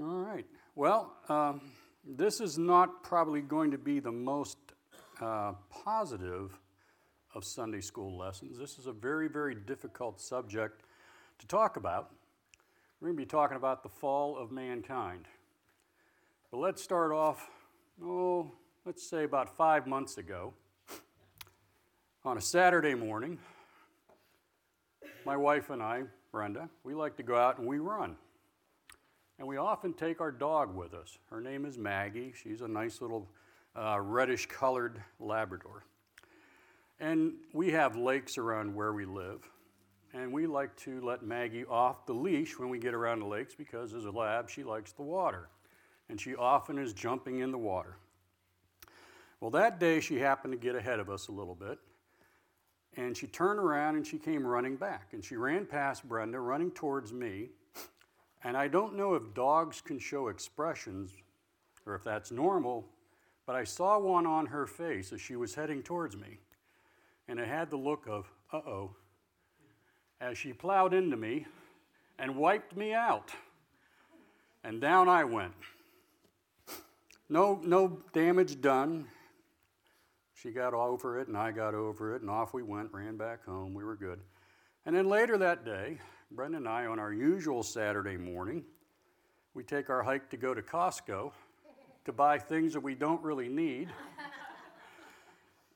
All right. Well, um, this is not probably going to be the most uh, positive of Sunday school lessons. This is a very, very difficult subject to talk about. We're going to be talking about the fall of mankind. But let's start off, oh, let's say about five months ago. On a Saturday morning, my wife and I, Brenda, we like to go out and we run. And we often take our dog with us. Her name is Maggie. She's a nice little uh, reddish colored Labrador. And we have lakes around where we live. And we like to let Maggie off the leash when we get around the lakes because, as a lab, she likes the water. And she often is jumping in the water. Well, that day she happened to get ahead of us a little bit. And she turned around and she came running back. And she ran past Brenda, running towards me. And I don't know if dogs can show expressions or if that's normal, but I saw one on her face as she was heading towards me. And it had the look of, uh oh, as she plowed into me and wiped me out. And down I went. No, no damage done. She got over it, and I got over it, and off we went, ran back home. We were good. And then later that day, Brenda and I, on our usual Saturday morning, we take our hike to go to Costco to buy things that we don't really need.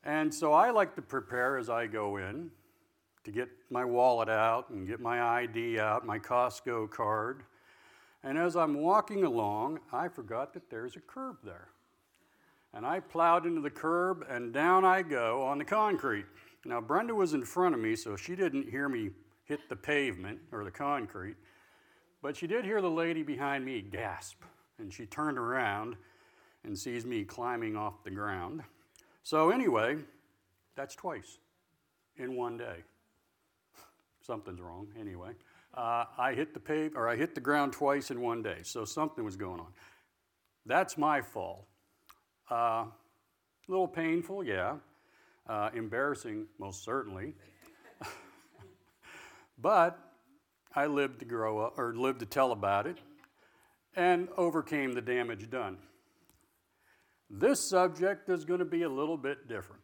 and so I like to prepare as I go in to get my wallet out and get my ID out, my Costco card. And as I'm walking along, I forgot that there's a curb there. And I plowed into the curb and down I go on the concrete. Now, Brenda was in front of me, so she didn't hear me hit the pavement or the concrete, but she did hear the lady behind me gasp, and she turned around and sees me climbing off the ground. So, anyway, that's twice in one day. Something's wrong, anyway. Uh, I hit the pave, or I hit the ground twice in one day, so something was going on. That's my fall. Uh, a little painful, yeah. Uh, embarrassing, most certainly. but I lived to grow up, or lived to tell about it, and overcame the damage done. This subject is going to be a little bit different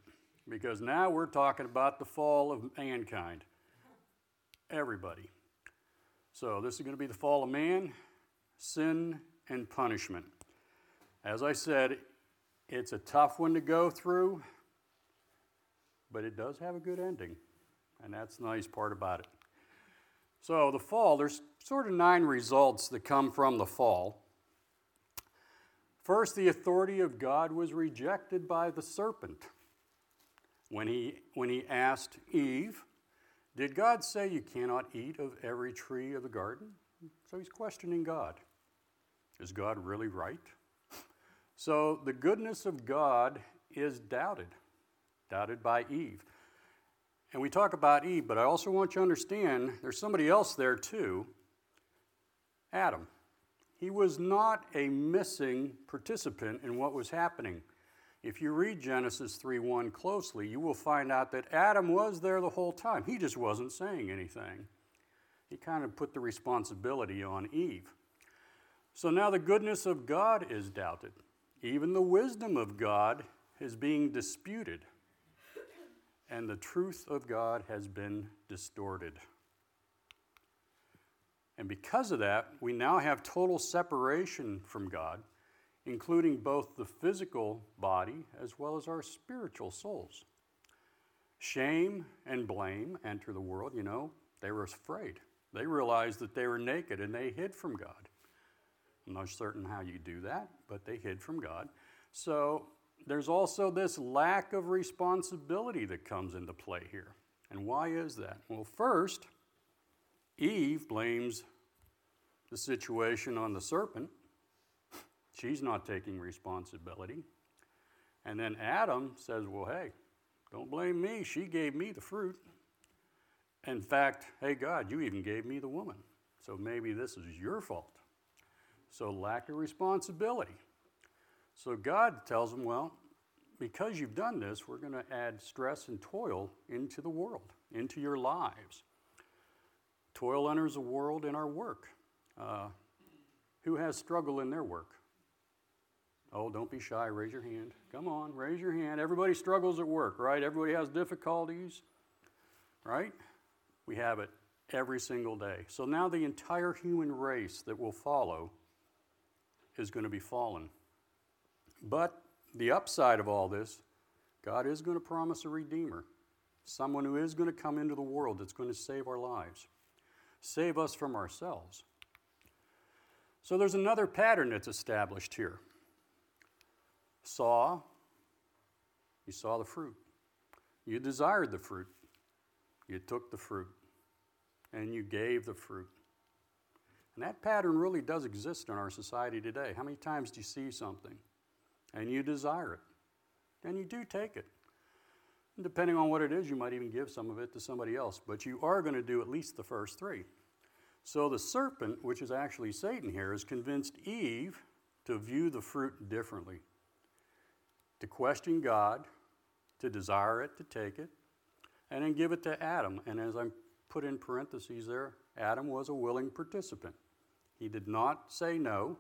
because now we're talking about the fall of mankind. Everybody. So, this is going to be the fall of man, sin, and punishment. As I said, it's a tough one to go through, but it does have a good ending. And that's the nice part about it. So, the fall, there's sort of nine results that come from the fall. First, the authority of God was rejected by the serpent. When he, when he asked Eve, Did God say you cannot eat of every tree of the garden? So he's questioning God. Is God really right? So the goodness of God is doubted, doubted by Eve. And we talk about Eve, but I also want you to understand there's somebody else there too Adam. He was not a missing participant in what was happening. If you read Genesis 3:1 closely, you will find out that Adam was there the whole time. He just wasn't saying anything. He kind of put the responsibility on Eve. So now the goodness of God is doubted. Even the wisdom of God is being disputed. And the truth of God has been distorted. And because of that, we now have total separation from God, including both the physical body as well as our spiritual souls. Shame and blame enter the world. You know, they were afraid. They realized that they were naked and they hid from God. I'm not certain how you do that, but they hid from God. So there's also this lack of responsibility that comes into play here. And why is that? Well, first, Eve blames the situation on the serpent. She's not taking responsibility. And then Adam says, Well, hey, don't blame me. She gave me the fruit. In fact, hey, God, you even gave me the woman. So maybe this is your fault. So, lack of responsibility. So, God tells them, Well, because you've done this, we're going to add stress and toil into the world, into your lives. Toil enters the world in our work. Uh, Who has struggle in their work? Oh, don't be shy. Raise your hand. Come on, raise your hand. Everybody struggles at work, right? Everybody has difficulties, right? We have it every single day. So now the entire human race that will follow is going to be fallen. But the upside of all this, God is going to promise a redeemer, someone who is going to come into the world that's going to save our lives, save us from ourselves. So there's another pattern that's established here saw, you saw the fruit. You desired the fruit. You took the fruit. And you gave the fruit. And that pattern really does exist in our society today. How many times do you see something and you desire it? And you do take it. And depending on what it is, you might even give some of it to somebody else. But you are going to do at least the first three. So the serpent, which is actually Satan here, has convinced Eve to view the fruit differently to question God, to desire it, to take it, and then give it to Adam. And as I put in parentheses there, Adam was a willing participant. He did not say no.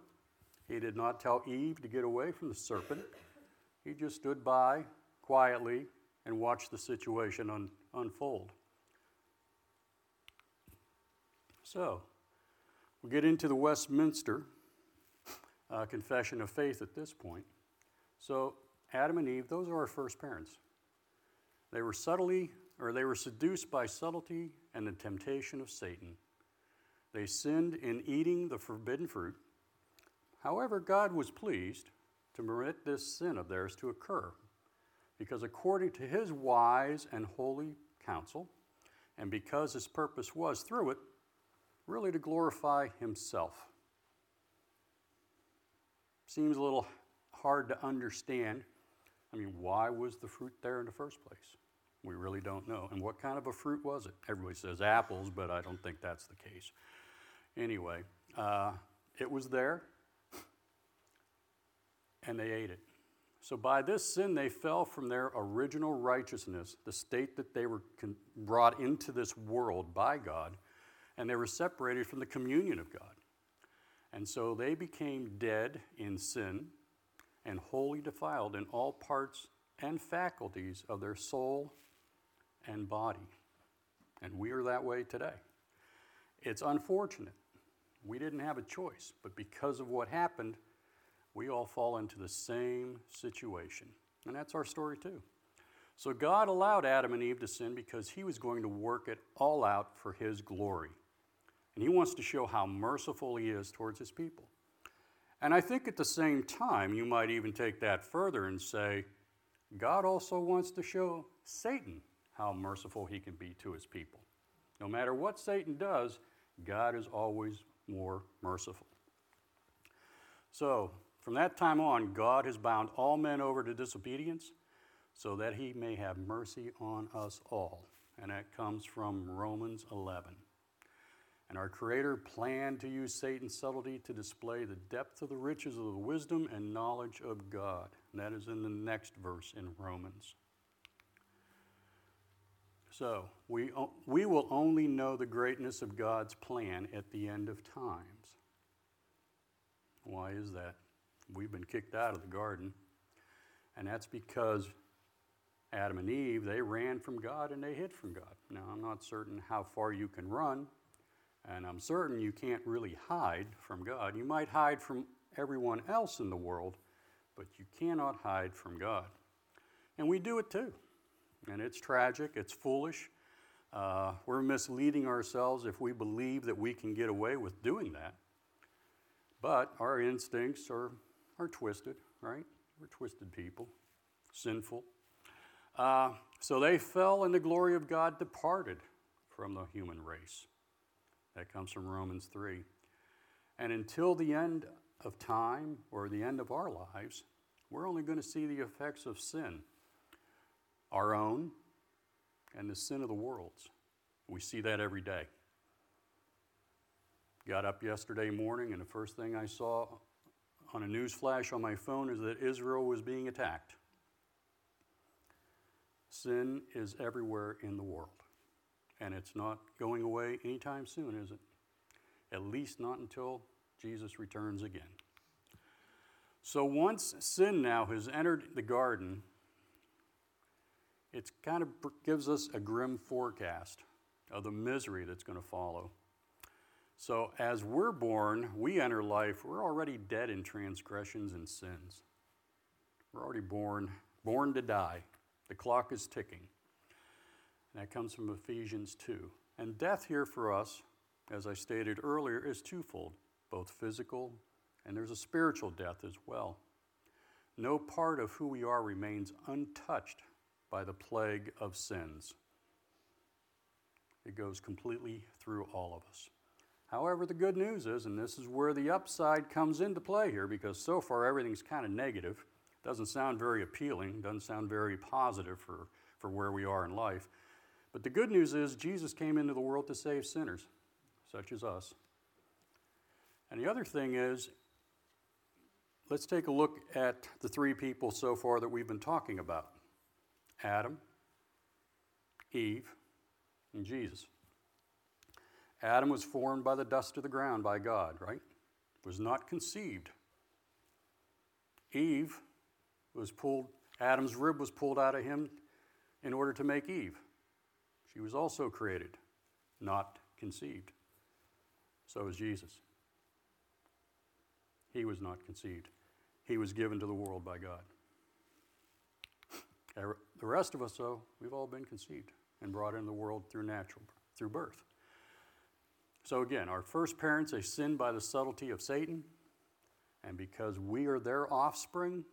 He did not tell Eve to get away from the serpent. He just stood by quietly and watched the situation un- unfold. So, we get into the Westminster uh, Confession of Faith at this point. So, Adam and Eve, those are our first parents. They were subtly, or they were seduced by subtlety and the temptation of Satan. They sinned in eating the forbidden fruit. However, God was pleased to permit this sin of theirs to occur, because according to his wise and holy counsel, and because his purpose was through it, really to glorify himself. Seems a little hard to understand I mean, why was the fruit there in the first place? We really don't know. And what kind of a fruit was it? Everybody says apples, but I don't think that's the case. Anyway, uh, it was there, and they ate it. So by this sin, they fell from their original righteousness, the state that they were con- brought into this world by God, and they were separated from the communion of God. And so they became dead in sin and wholly defiled in all parts and faculties of their soul and body. And we are that way today. It's unfortunate. We didn't have a choice, but because of what happened, we all fall into the same situation. And that's our story too. So God allowed Adam and Eve to sin because he was going to work it all out for his glory. And he wants to show how merciful he is towards his people. And I think at the same time, you might even take that further and say, God also wants to show Satan how merciful he can be to his people. No matter what Satan does, God is always more merciful. So, from that time on, God has bound all men over to disobedience so that he may have mercy on us all. And that comes from Romans 11. And our Creator planned to use Satan's subtlety to display the depth of the riches of the wisdom and knowledge of God. And that is in the next verse in Romans. So, we, we will only know the greatness of God's plan at the end of times. Why is that? We've been kicked out of the garden. And that's because Adam and Eve, they ran from God and they hid from God. Now, I'm not certain how far you can run and I'm certain you can't really hide from God. You might hide from everyone else in the world, but you cannot hide from God. And we do it too. And it's tragic, it's foolish. Uh, we're misleading ourselves if we believe that we can get away with doing that. But our instincts are, are twisted, right? We're twisted people, sinful. Uh, so they fell, and the glory of God departed from the human race. That comes from Romans 3. And until the end of time or the end of our lives, we're only going to see the effects of sin our own and the sin of the world's. We see that every day. Got up yesterday morning, and the first thing I saw on a news flash on my phone is that Israel was being attacked. Sin is everywhere in the world and it's not going away anytime soon, is it? At least not until Jesus returns again. So once sin now has entered the garden, it kind of gives us a grim forecast of the misery that's going to follow. So as we're born, we enter life, we're already dead in transgressions and sins. We're already born, born to die. The clock is ticking. And that comes from Ephesians 2. And death here for us, as I stated earlier, is twofold both physical and there's a spiritual death as well. No part of who we are remains untouched by the plague of sins. It goes completely through all of us. However, the good news is, and this is where the upside comes into play here, because so far everything's kind of negative, doesn't sound very appealing, doesn't sound very positive for, for where we are in life. But the good news is, Jesus came into the world to save sinners, such as us. And the other thing is, let's take a look at the three people so far that we've been talking about Adam, Eve, and Jesus. Adam was formed by the dust of the ground by God, right? Was not conceived. Eve was pulled, Adam's rib was pulled out of him in order to make Eve. She was also created, not conceived. So is Jesus. He was not conceived. He was given to the world by God. The rest of us, though, we've all been conceived and brought into the world through natural, through birth. So again, our first parents, they sinned by the subtlety of Satan, and because we are their offspring,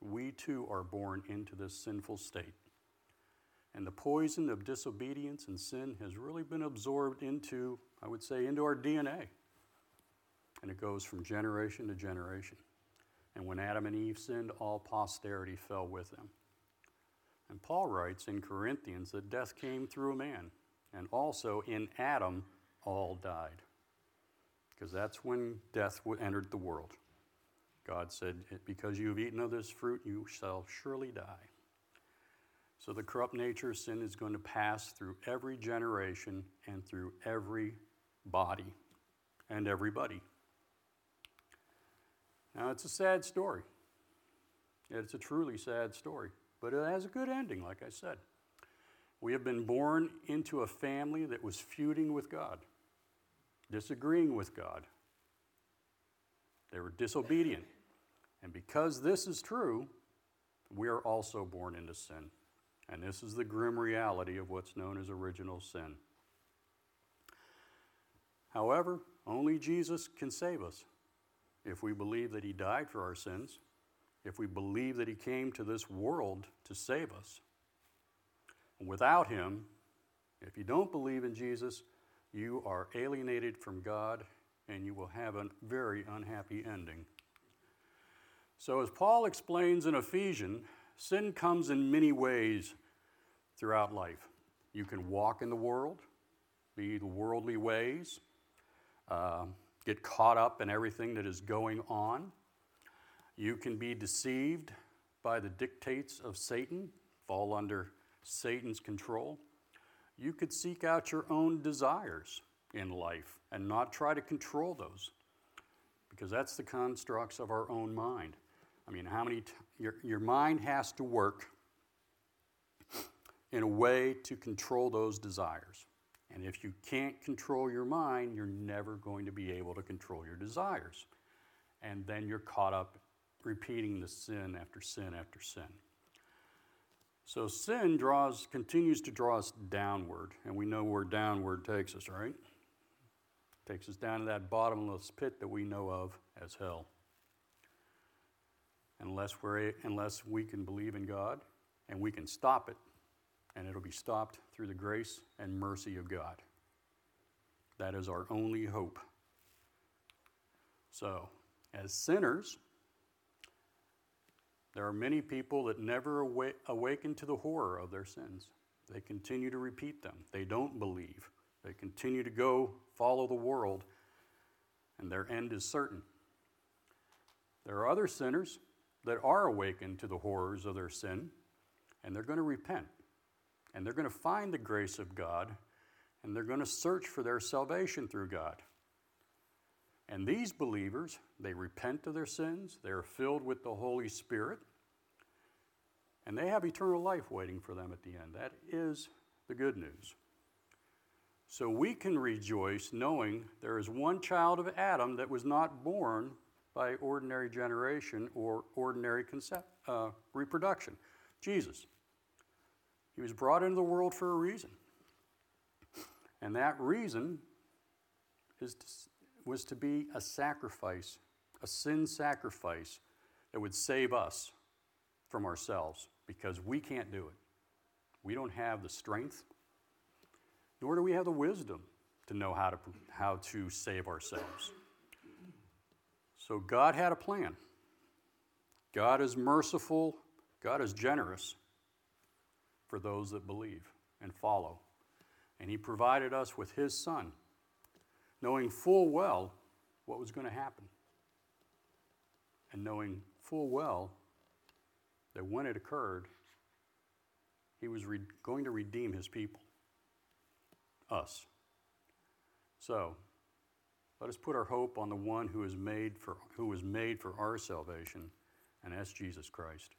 we too are born into this sinful state. And the poison of disobedience and sin has really been absorbed into, I would say, into our DNA. And it goes from generation to generation. And when Adam and Eve sinned, all posterity fell with them. And Paul writes in Corinthians that death came through a man, and also in Adam all died. Because that's when death entered the world. God said, Because you have eaten of this fruit, you shall surely die. So the corrupt nature of sin is going to pass through every generation and through every body and everybody. Now, it's a sad story. It's a truly sad story, but it has a good ending, like I said. We have been born into a family that was feuding with God, disagreeing with God. They were disobedient. And because this is true, we are also born into sin. And this is the grim reality of what's known as original sin. However, only Jesus can save us if we believe that He died for our sins, if we believe that He came to this world to save us. Without Him, if you don't believe in Jesus, you are alienated from God and you will have a very unhappy ending. So, as Paul explains in Ephesians, sin comes in many ways throughout life. You can walk in the world, be the worldly ways, uh, get caught up in everything that is going on. You can be deceived by the dictates of Satan, fall under Satan's control. You could seek out your own desires in life and not try to control those because that's the constructs of our own mind. I mean, how many, t- your, your mind has to work in a way to control those desires. And if you can't control your mind, you're never going to be able to control your desires. And then you're caught up repeating the sin after sin after sin. So sin draws continues to draw us downward, and we know where downward takes us, right? Takes us down to that bottomless pit that we know of as hell unless, we're, unless we can believe in God and we can stop it, and it'll be stopped through the grace and mercy of God. That is our only hope. So, as sinners, there are many people that never awa- awaken to the horror of their sins. They continue to repeat them. They don't believe. They continue to go follow the world, and their end is certain. There are other sinners that are awakened to the horrors of their sin, and they're going to repent. And they're going to find the grace of God, and they're going to search for their salvation through God. And these believers, they repent of their sins, they are filled with the Holy Spirit, and they have eternal life waiting for them at the end. That is the good news. So we can rejoice knowing there is one child of Adam that was not born by ordinary generation or ordinary concept, uh, reproduction Jesus. He was brought into the world for a reason. And that reason is was to be a sacrifice, a sin sacrifice that would save us from ourselves because we can't do it. We don't have the strength, nor do we have the wisdom to know how to, how to save ourselves. So God had a plan. God is merciful, God is generous for those that believe and follow. And He provided us with His Son, knowing full well what was going to happen. And knowing full well that when it occurred, He was re- going to redeem His people, us. So, let us put our hope on the one who is made for who was made for our salvation, and that's Jesus Christ.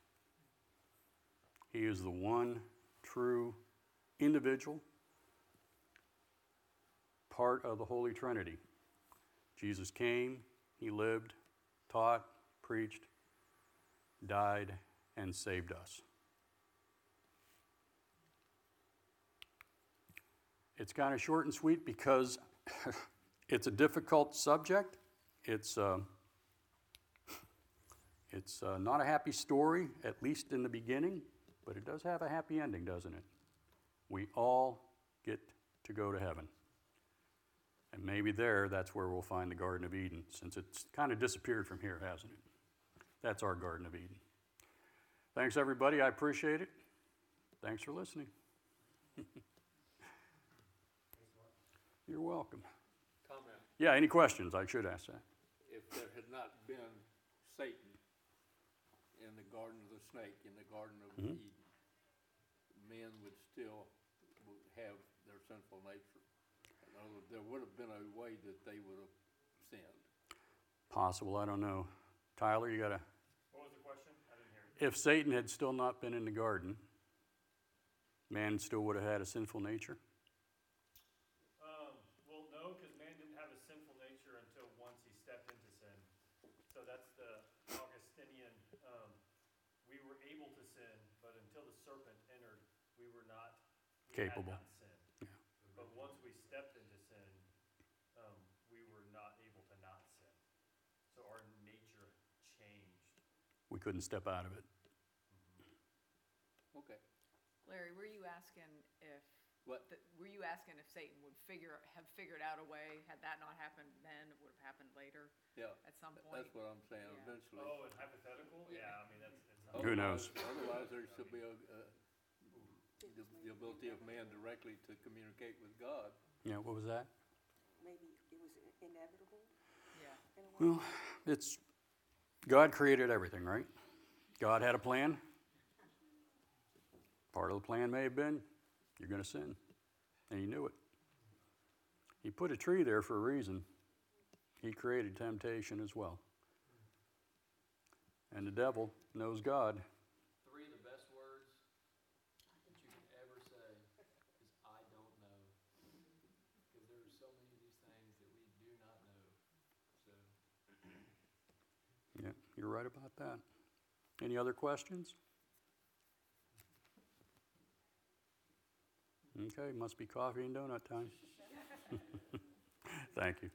He is the one true individual, part of the Holy Trinity. Jesus came, he lived, taught, preached, died, and saved us. It's kind of short and sweet because it's a difficult subject. It's, uh, it's uh, not a happy story, at least in the beginning, but it does have a happy ending, doesn't it? We all get to go to heaven. And maybe there, that's where we'll find the Garden of Eden, since it's kind of disappeared from here, hasn't it? That's our Garden of Eden. Thanks, everybody. I appreciate it. Thanks for listening. You're welcome. comment. Yeah, any questions? I should ask that. If there had not been Satan in the Garden of the Snake, in the Garden of Mhm. Eden, men would still have their sinful nature. In other words, there would have been a way that they would have sinned. Possible, I don't know. Tyler, you got to. What was the question? I didn't hear. If Satan had still not been in the garden, man still would have had a sinful nature? Um, well, no, because man didn't have a sinful nature until once he stepped into sin. So that's the Augustinian, um, we were able to sin, but until the serpent entered, we were not, we had Capable. not sinned. Yeah. But once we stepped into sin, um, we were not able to not sin. So our nature changed. We couldn't step out of it. Okay. Larry, were you asking if, What? the- were you asking if Satan would figure, have figured out a way, had that not happened then, it would have happened later Yeah, at some th- point? that's what I'm saying, Yeah. eventually. Oh, and hypothetical? Yeah, I mean, that's, it's. Who knows? Otherwise- Otherwise, there should be a, uh, the, the ability of man directly to communicate with God. Yeah, what was that? maybe it was inevitable Yeah, in a way. Well, it's God created everything, right? God had a plan. Part of the plan may have been you're going to sin, and He knew it. He put a tree there for a reason. He created temptation as well. And the devil knows God. Three of the best words that you can ever say is I don't know. Because there are so many of these things that we do not know. So Yeah, you're right about that. Any other questions? Okay, must be coffee and donut time. Thank you.